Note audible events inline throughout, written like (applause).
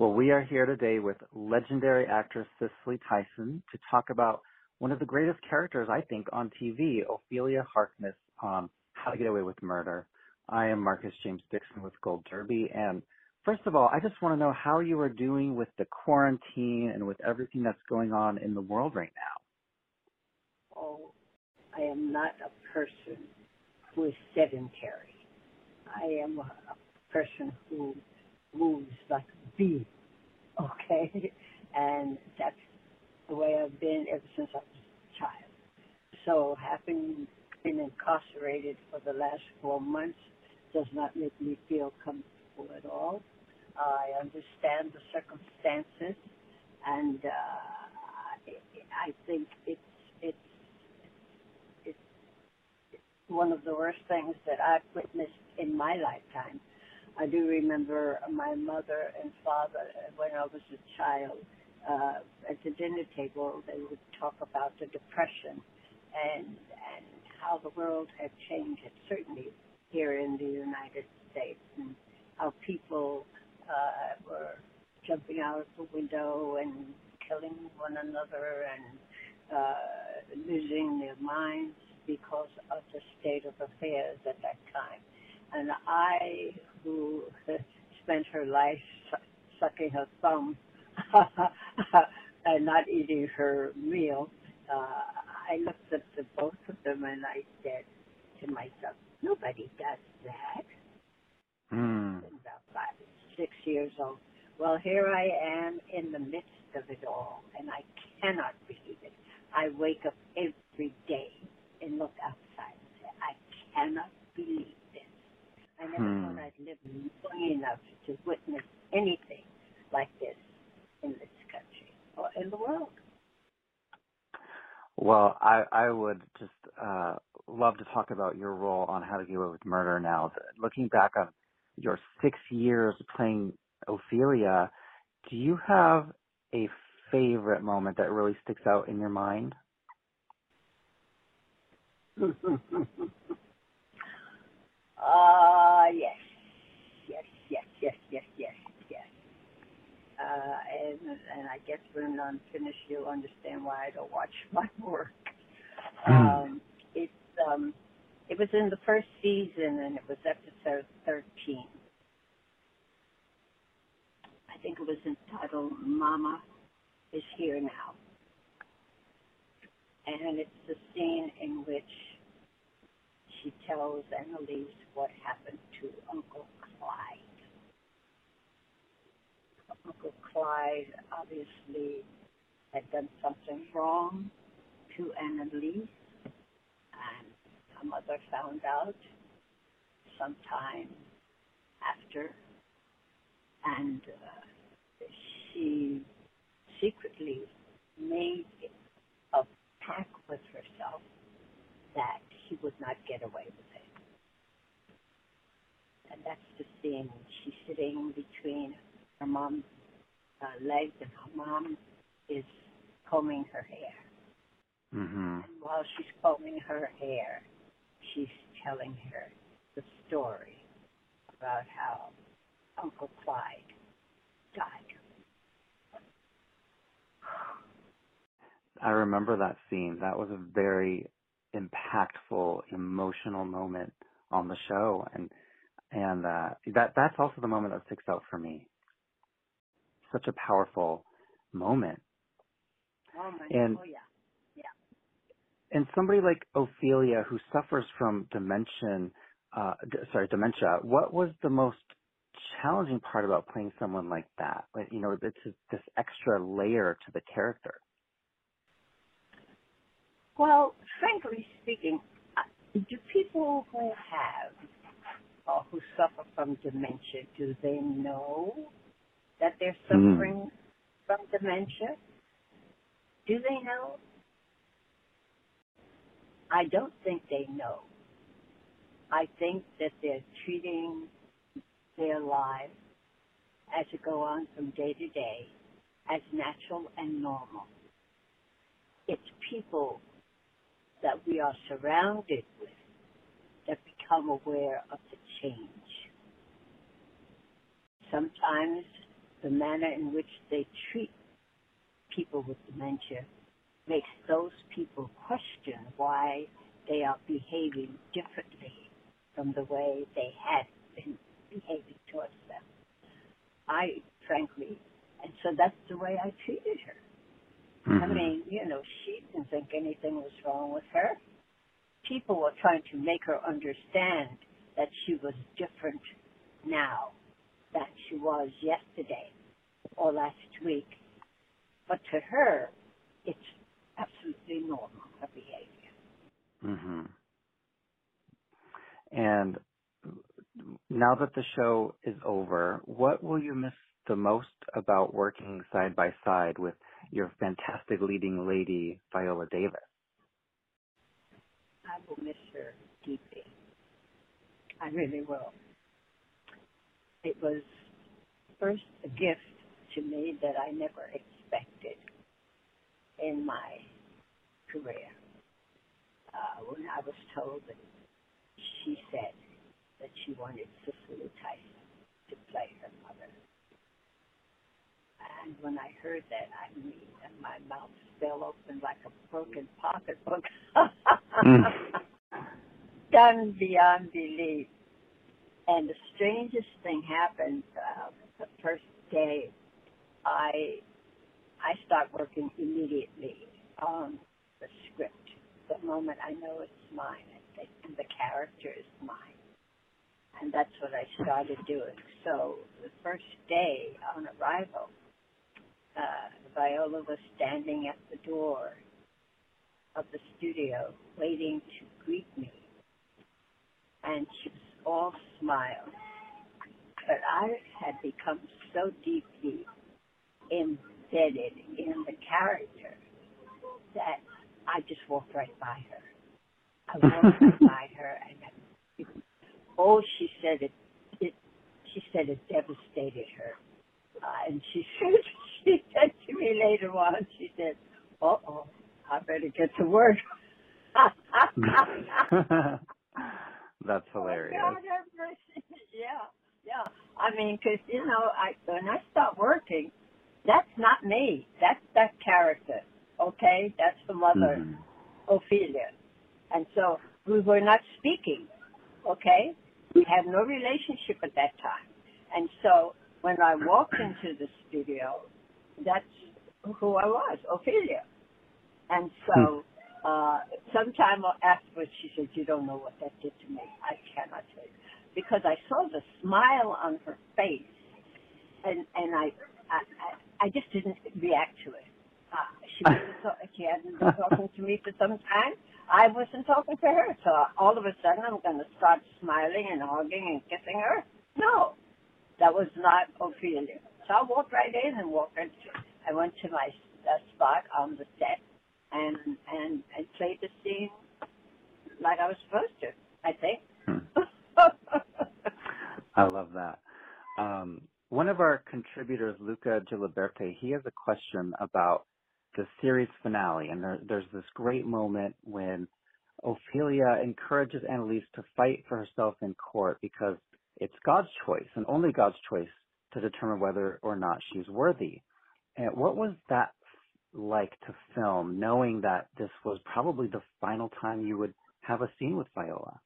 Well, we are here today with legendary actress Cicely Tyson to talk about one of the greatest characters, I think, on TV, Ophelia Harkness on How to Get Away with Murder. I am Marcus James Dixon with Gold Derby. And first of all, I just want to know how you are doing with the quarantine and with everything that's going on in the world right now. Oh, I am not a person who is sedentary. I am a, a person who moves like a bee. Okay? (laughs) And that's the way I've been ever since I was a child. So having been incarcerated for the last four months does not make me feel comfortable at all. I understand the circumstances, and uh, I think it's it's it's one of the worst things that I've witnessed in my lifetime. I do remember my mother and father when I was a child uh, at the dinner table. They would talk about the depression and and how the world had changed. Certainly here in the United States, and how people uh, were jumping out of the window and killing one another and uh, losing their minds because of the state of affairs at that time. And I, who spent her life sucking her thumb (laughs) and not eating her meal, uh, I looked at the both of them and I said to myself, nobody does that. Mm. About five, six years old. Well, here I am in the midst of it all, and I cannot believe it. I wake up every day and look outside and say, I cannot believe I never hmm. thought I'd live long enough to witness anything like this in this country or in the world. Well, I, I would just uh, love to talk about your role on How to Get Away with Murder now. Looking back on your six years playing Ophelia, do you have a favorite moment that really sticks out in your mind? (laughs) Uh, yes. Yes, yes, yes, yes, yes, yes. Uh, and, and I guess when I'm finished, you'll understand why I don't watch (laughs) my work. Hmm. Um, it's, um, it was in the first season and it was episode 13. I think it was entitled Mama is Here Now. And it's the scene in which she tells Annalise what happened to Uncle Clyde. Uncle Clyde obviously had done something wrong to Annalise, and her mother found out sometime after, and uh, she secretly made a pact with herself that she would not get away with it. And that's the scene. She's sitting between her mom's uh, legs, and her mom is combing her hair. Mm-hmm. And while she's combing her hair, she's telling her the story about how Uncle Clyde died. I remember that scene. That was a very impactful, emotional moment on the show, and and uh, that that's also the moment that sticks out for me. Such a powerful moment. Oh my! And, oh yeah, yeah. And somebody like Ophelia, who suffers from dementia, uh, d- sorry, dementia. What was the most challenging part about playing someone like that? Like, you know, it's this extra layer to the character. Well, frankly speaking, uh, do people who have or who suffer from dementia, do they know that they're hmm. suffering mm. from dementia? Do they know? I don't think they know. I think that they're treating their lives as it go on from day to day as natural and normal. It's people that we are surrounded with that become aware of the change. Sometimes the manner in which they treat people with dementia makes those people question why they are behaving differently from the way they had been behaving towards them. I, frankly, and so that's the way I treated her. Mm-hmm. I mean, you know, she didn't think anything was wrong with her. People were trying to make her understand that she was different now than she was yesterday or last week. But to her, it's absolutely normal, her behavior. Mm-hmm. And now that the show is over, what will you miss the most about working side by side with your fantastic leading lady, Viola Davis? I will miss her deeply. I really will. It was first a gift to me that I never expected in my career. Uh, when I was told that she said that she wanted Cicely Tyson to play her mother. And when I heard that, I mean, my mouth fell open like a broken pocketbook. mm. (laughs) Done beyond belief. And the strangest thing happened uh, the first day. I I start working immediately on the script. The moment I know it's mine and the character is mine. And that's what I started doing. So the first day on arrival, uh, Viola was standing at the door of the studio waiting to greet me. And she was all smiles. But I had become so deeply embedded in the character that I just walked right by her. I walked right (laughs) by her and oh she said it it she said it devastated her. Uh, and she (laughs) said she said to me later on, she said, Uh oh, I better get to work. (laughs) That's hilarious. Oh, God, (laughs) yeah, yeah. I mean, because you know, I when I start working, that's not me. That's that character. Okay, that's the mother, mm-hmm. Ophelia, and so we were not speaking. Okay, we had no relationship at that time, and so when I walked into the studio, that's who I was, Ophelia. And so, hmm. uh, sometime afterwards, she said, "You don't know what that did to me. I cannot tell you." because I saw the smile on her face, and and I I, I just didn't react to it. Uh, she wasn't (laughs) she hadn't been talking to me for some time. I wasn't talking to her, so all of a sudden I'm going to start smiling and hugging and kissing her. No, that was not Ophelia. I walked right in and walked into. I went to my uh, spot on the set and and and played the scene like I was supposed to. I think. Hmm. I love that. Um, one of our contributors, Luca Giliberti, he has a question about the series finale, and there, there's this great moment when Ophelia encourages Annalise to fight for herself in court because it's God's choice and only God's choice to determine whether or not she's worthy. And what was that like to film, knowing that this was probably the final time you would have a scene with Viola?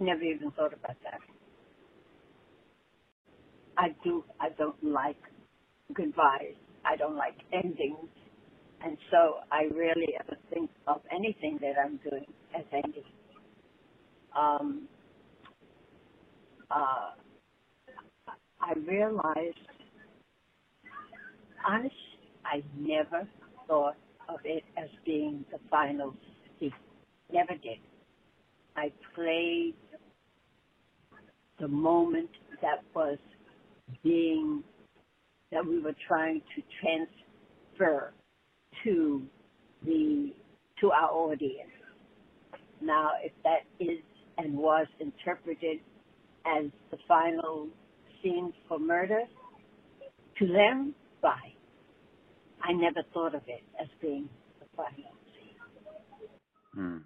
I never even thought about that. I do. I don't like goodbyes. I don't like endings, and so I rarely ever think of anything that I'm doing as ending. Um, uh, I realized, honestly, I never thought of it as being the final scene. Never did. I played the moment that was being that we were trying to transfer to the to our audience. Now, if that is and was interpreted as the final scene for murder, to them, fine. I never thought of it as being the final scene. Hmm.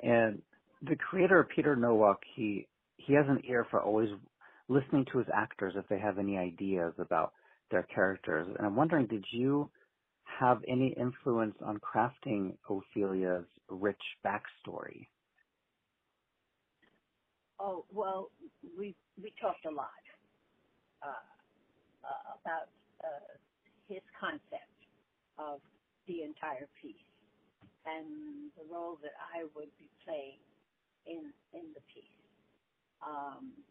And the creator, Peter Nowalk, he he has an ear for always listening to his actors if they have any ideas about their characters. And I'm wondering, did you have any influence on crafting Ophelia's rich backstory? Oh well, we we talked a lot uh, uh, about uh, his concept of the entire piece and the role that I would be playing in in the piece. Um,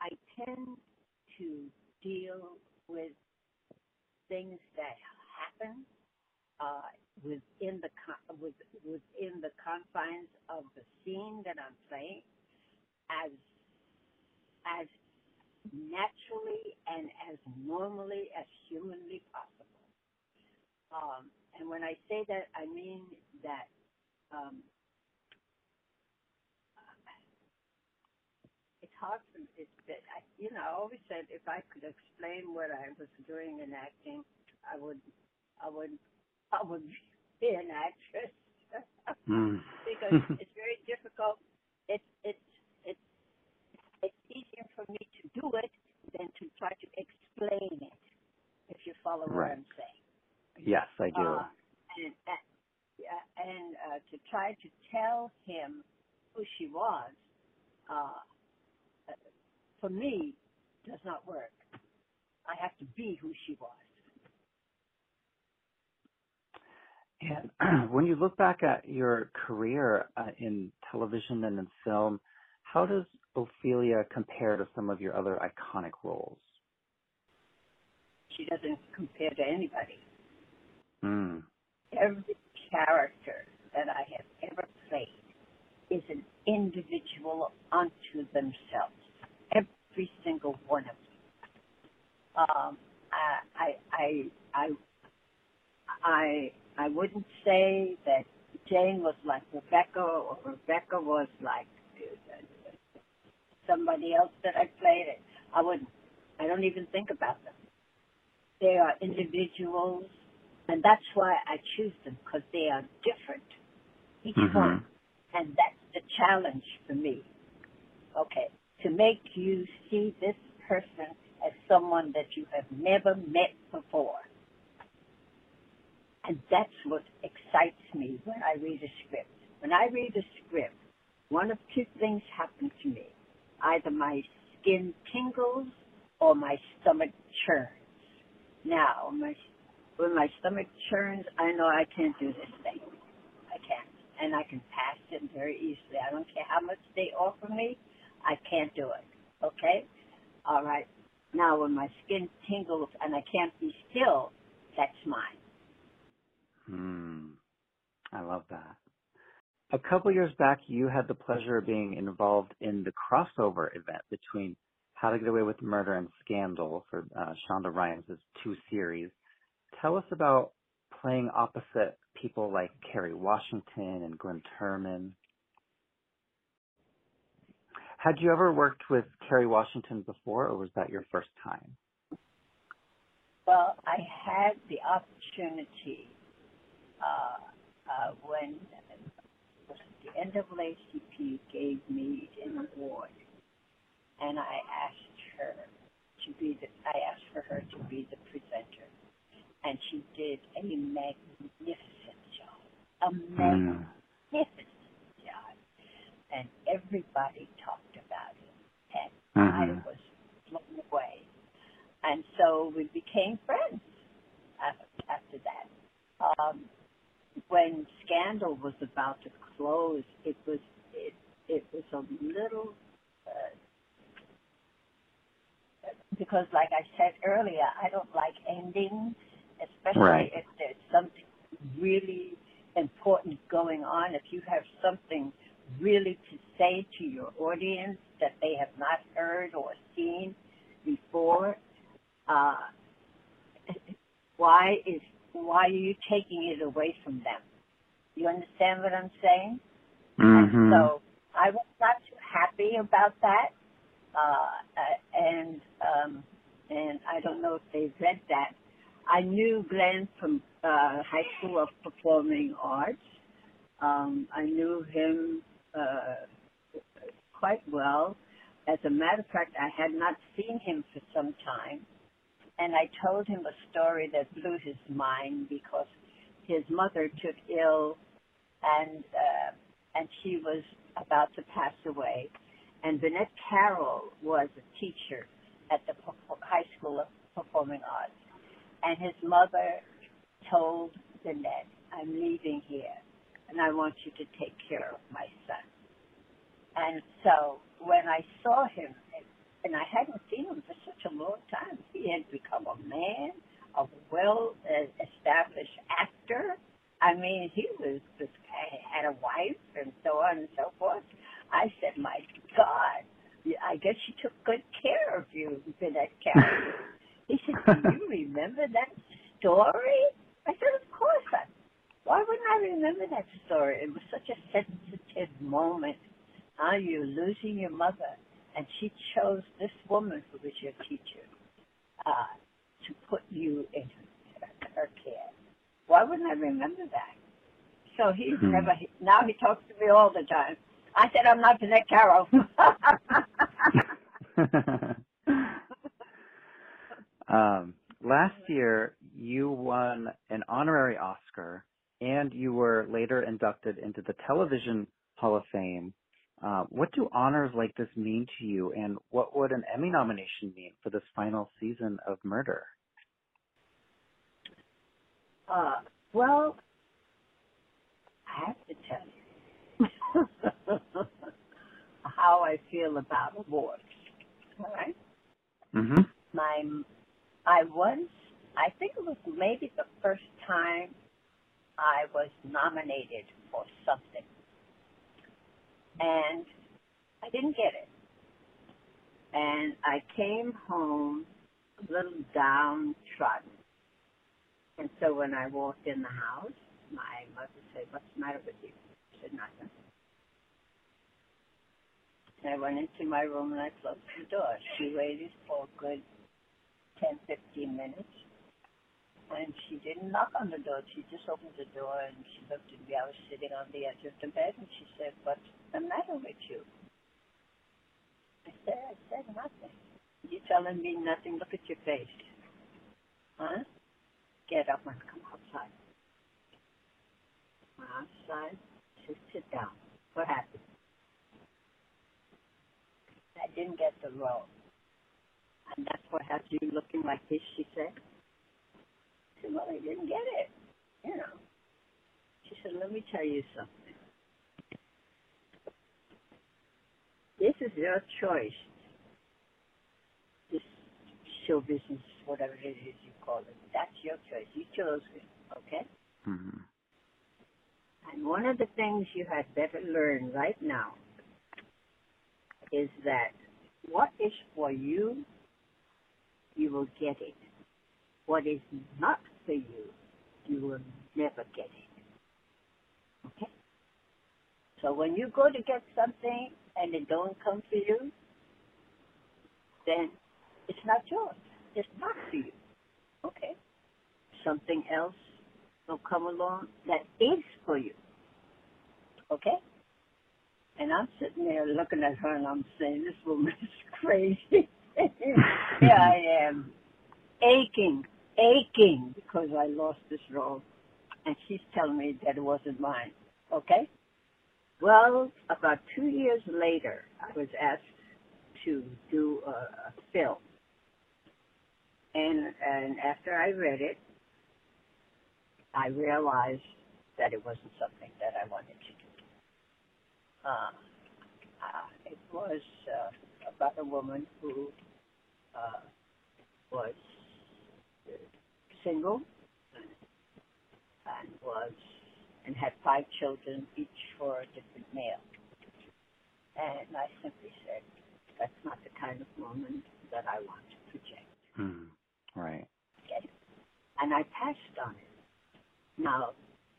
I tend to deal with things that happen uh, within the con- with, within the confines of the scene that I'm playing as as naturally and as normally as humanly possible. Um, and when I say that, I mean that um, it's hard for me. It's, I, you know, I always said if I could explain what I was doing in acting, I would, I would, I would be an actress mm. because it's very difficult. It's it's it's it's easier for me to do it than to try to explain it. If you follow what I'm saying. Yes, I do. Uh, and and, and uh, to try to tell him who she was, uh, for me, does not work. I have to be who she was. And (clears throat) when you look back at your career uh, in television and in film, how does Ophelia compare to some of your other iconic roles? She doesn't compare to anybody. Mm. Every character that I have ever played is an individual unto themselves. Every single one of them. Um, I, I, I, I, I wouldn't say that Jane was like Rebecca or Rebecca was like uh, somebody else that I played. It. I wouldn't. I don't even think about them. They are individuals, and that's why I choose them because they are different, each Mhm. one, and that's the challenge for me. Okay, to make you see this person as someone that you have never met before. And that's what excites me when I read a script. When I read a script, one of two things happen to me. Either my skin tingles or my stomach churns. Now, my, when my stomach churns, I know I can't do this thing. I can't. And I can pass it very easily. I don't care how much they offer me, I can't do it. Okay? All right. Now, when my skin tingles and I can't be still, that's mine. Hmm. I love that. A couple years back, you had the pleasure of being involved in the crossover event between How to Get Away with Murder and Scandal for uh, Shonda Rhimes' two series. Tell us about playing opposite people like Kerry Washington and Glynn Turman. Had you ever worked with Kerry Washington before, or was that your first time? Well, I had the opportunity uh, uh, when the NAACP gave me an award, and I asked her to be the, I asked for her to be the presenter, and she did a magnificent job, a Hmm. magnificent job, and everybody talked about it, and I Mhm. was blown away, and so we became friends after, after that. Um, when Scandal was about to close, it was it it was a little uh, because, like I said earlier, I don't like endings, especially Right. if there's something really important going on. If you have something really to say to your audience that they have not heard or seen before, uh, (laughs) why is why are you taking it away from them? You understand what I'm saying? Mhm. so I was not too happy about that, uh, and um, and I don't know if they read that. I knew Glynn from uh, High School of Performing Arts. Um, I knew him uh, quite well. as a matter of fact, I had not seen him for some time, and I told him a story that blew his mind because his mother took ill, and uh, and she was about to pass away, and Vinette Carroll was a teacher at the High School of Performing Arts, and his mother told Vinette, "I'm leaving here, and I want you to take care of my son." And so when I saw him, and I hadn't seen him for such a long time, he had become a man, a well-established actor. I mean, he was just had a wife and so on and so forth. I said, my God, I guess she took good care of you, Vinette Carroll. (laughs) he said, do you remember that story? I said, of course. I, why wouldn't I remember that story? It was such a sensitive moment are you losing your mother? And she chose this woman who was your teacher uh, to put you in her, care. Why wouldn't I remember that? So he's mm-hmm. never, now he talks to me all the time. I said, I'm not Vinette Carroll. (laughs) um, last year, you won an honorary Oscar and you were later inducted into the Television Hall of Fame uh, what do honors like this mean to you, and what would an Emmy nomination mean for this final season of Murder? Uh, well, I have to tell you (laughs) how I feel about awards. All right. Mm-hmm. My, I was, I think it was maybe the first time I was nominated for something and I didn't get it. And I came home a little downtrodden. And so when I walked in the house, my mother said, what's the matter with you? I said, nothing. And I went into my room and I closed the door. She waited for a good 10, 15 minutes. And she didn't knock on the door. She just opened the door and she looked at me. I was sitting on the edge of the bed and she said, what's the matter with you? I said, I said nothing. You telling me nothing? Look at your face. Huh? Get up and come outside. Outside. Just sit down. What happened? I didn't get the role. And that's what has you looking like this, she said said, well, I didn't get it. You know. She said, let me tell you something. This is your choice. This show business, whatever it is you call it, that's your choice. You chose it, okay? Mm-hmm. And one of the things you had better learn right now is that what is for you, you will get it. What is not for you, you will never get it. Okay? So when you go to get something and it don't come to you, then it's not yours. It's not for you. Okay? Something else will come along that is for you. Okay? And I'm sitting there looking at her and I'm saying, this woman is (laughs) crazy. (laughs) Here I am, aching aching because I lost this role. And she's telling me that it wasn't mine. Okay? Well, about two years later, I was asked to do a, a film. And, and after I read it, I realized that it wasn't something that I wanted to do. Uh, uh, it was uh, about a woman who uh, was single and was and had five children, each for a different male. And I simply said, that's not the kind of woman that I want to project. Hmm. Right. Okay. And I passed on it. Now,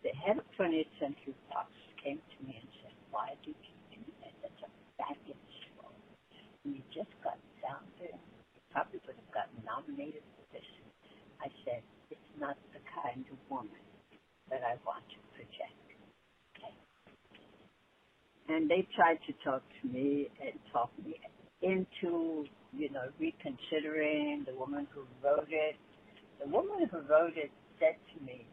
the head of 20th Century Fox came to me and said, why did you do that? That's a fabulous role. And you just got down there. You probably would have gotten nominated for this. I said, it's not the kind of woman that I want to project. Okay. And they tried to talk to me and talk me into, you know, reconsidering the woman who wrote it. The woman who wrote it said to me,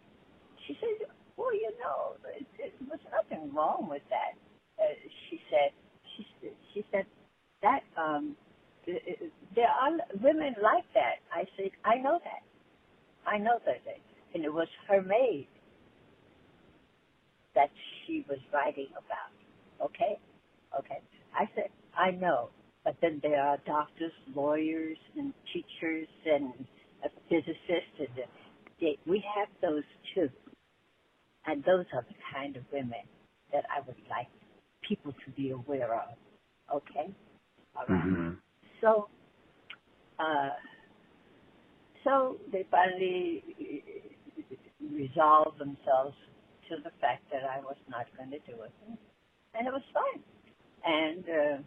she said, well, you know, it was nothing wrong with that. Uh, she said, she, she said that um, there are women like that. I said, I know that. I know that. And it was her maid that she was writing about. Okay? Okay. I said, I know. But then there are doctors, lawyers, and teachers, and physicists, and they, we have those too. And those are the kind of women that I would like people to be aware of. Okay? All right. Mm-hmm. So, uh, so they finally resolved themselves to the fact that I was not going to do it. And it was fine. And uh,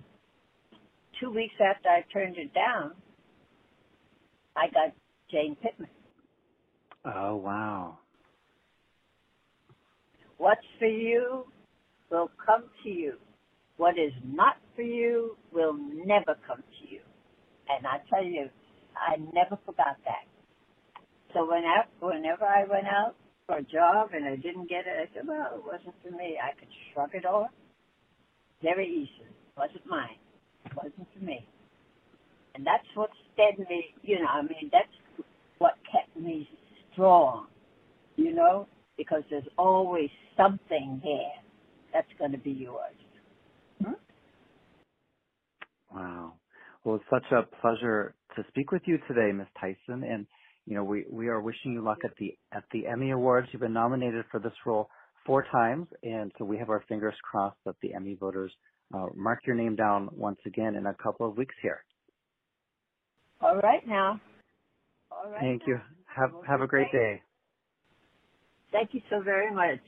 two weeks after I turned it down, I got Jane Pittman. Oh, wow. What's for you will come to you. What is not for you will never come to you. And I tell you, I never forgot that. So whenever, whenever I went out for a job and I didn't get it, I said, well, it wasn't for me. I could shrug it off very easily. It wasn't mine. It wasn't for me. And that's what steadied me, you know, I mean, that's what kept me strong, you know, because there's always something there that's going to be yours. Hmm? Wow. Well, it's such a pleasure to speak with you today, Ms. Tyson. And you know, we, we are wishing you luck at the at the Emmy Awards. You've been nominated for this role four times, and so we have our fingers crossed that the Emmy voters uh, mark your name down once again in a couple of weeks here. All right now. All right. Thank now. you. Have have a great day. Thank you so very much.